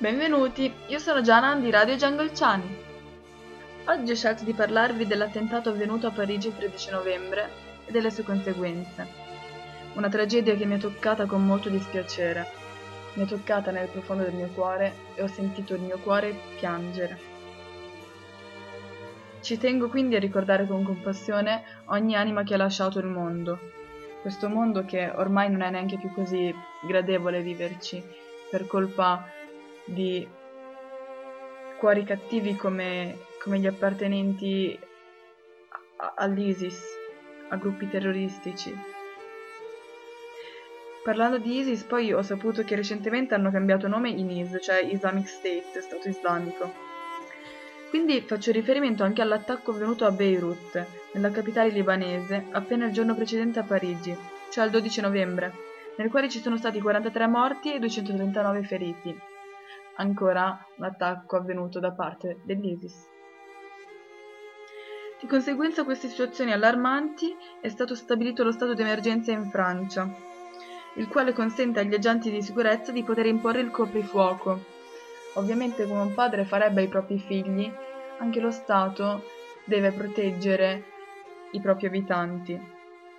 Benvenuti, io sono Giana di Radio Giangolciani. Oggi ho scelto di parlarvi dell'attentato avvenuto a Parigi il 13 novembre e delle sue conseguenze. Una tragedia che mi ha toccata con molto dispiacere. Mi ha toccata nel profondo del mio cuore e ho sentito il mio cuore piangere. Ci tengo quindi a ricordare con compassione ogni anima che ha lasciato il mondo. Questo mondo che ormai non è neanche più così gradevole viverci per colpa di cuori cattivi come, come gli appartenenti all'ISIS, a gruppi terroristici. Parlando di ISIS, poi ho saputo che recentemente hanno cambiato nome in IS, cioè Islamic State, Stato Islamico. Quindi faccio riferimento anche all'attacco avvenuto a Beirut, nella capitale libanese, appena il giorno precedente a Parigi, cioè il 12 novembre, nel quale ci sono stati 43 morti e 239 feriti ancora l'attacco avvenuto da parte dell'ISIS. Di conseguenza a queste situazioni allarmanti è stato stabilito lo stato d'emergenza in Francia, il quale consente agli agenti di sicurezza di poter imporre il coprifuoco. Ovviamente come un padre farebbe ai propri figli, anche lo Stato deve proteggere i propri abitanti,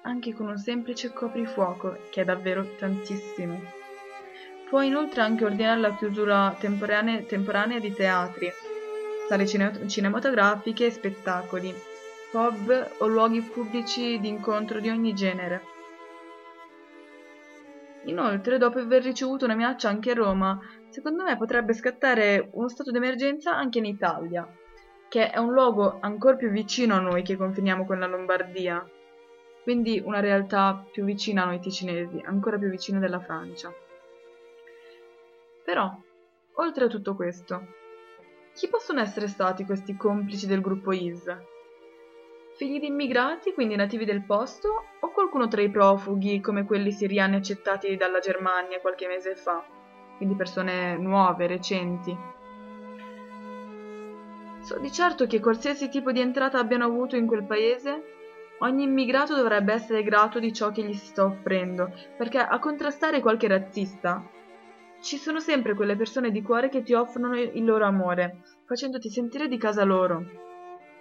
anche con un semplice coprifuoco, che è davvero tantissimo. Può inoltre anche ordinare la chiusura temporanea, temporanea di teatri, sale cine- cinematografiche e spettacoli, pub o luoghi pubblici di incontro di ogni genere. Inoltre, dopo aver ricevuto una minaccia anche a Roma, secondo me potrebbe scattare uno stato d'emergenza anche in Italia, che è un luogo ancora più vicino a noi che confiniamo con la Lombardia, quindi una realtà più vicina a noi ticinesi, ancora più vicina della Francia. Però, oltre a tutto questo, chi possono essere stati questi complici del gruppo IS? Figli di immigrati, quindi nativi del posto, o qualcuno tra i profughi come quelli siriani accettati dalla Germania qualche mese fa, quindi persone nuove, recenti? So di certo che qualsiasi tipo di entrata abbiano avuto in quel paese, ogni immigrato dovrebbe essere grato di ciò che gli si sta offrendo, perché a contrastare qualche razzista ci sono sempre quelle persone di cuore che ti offrono il loro amore, facendoti sentire di casa loro.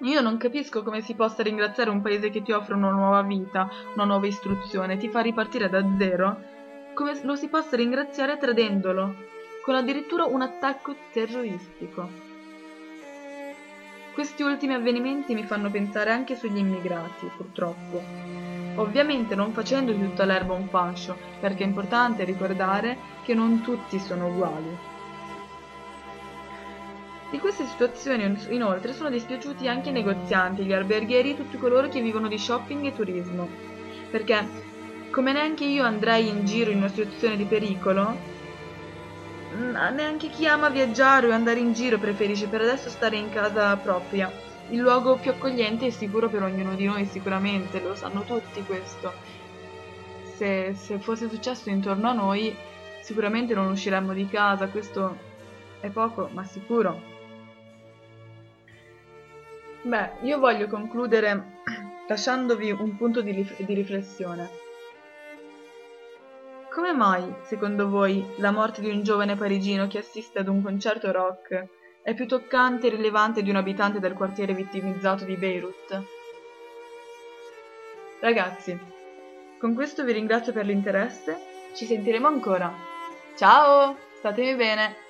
Io non capisco come si possa ringraziare un paese che ti offre una nuova vita, una nuova istruzione, ti fa ripartire da zero, come lo si possa ringraziare tradendolo, con addirittura un attacco terroristico. Questi ultimi avvenimenti mi fanno pensare anche sugli immigrati, purtroppo ovviamente non facendo di tutta l'erba un fascio, perché è importante ricordare che non tutti sono uguali. Di queste situazioni inoltre sono dispiaciuti anche i negozianti, gli alberghieri e tutti coloro che vivono di shopping e turismo, perché come neanche io andrei in giro in una situazione di pericolo, neanche chi ama viaggiare o andare in giro preferisce per adesso stare in casa propria il luogo più accogliente e sicuro per ognuno di noi sicuramente, lo sanno tutti questo. Se, se fosse successo intorno a noi sicuramente non usciremmo di casa, questo è poco ma sicuro. Beh, io voglio concludere lasciandovi un punto di, rif- di riflessione. Come mai, secondo voi, la morte di un giovane parigino che assiste ad un concerto rock è più toccante e rilevante di un abitante del quartiere vittimizzato di Beirut. Ragazzi, con questo vi ringrazio per l'interesse, ci sentiremo ancora. Ciao, statemi bene!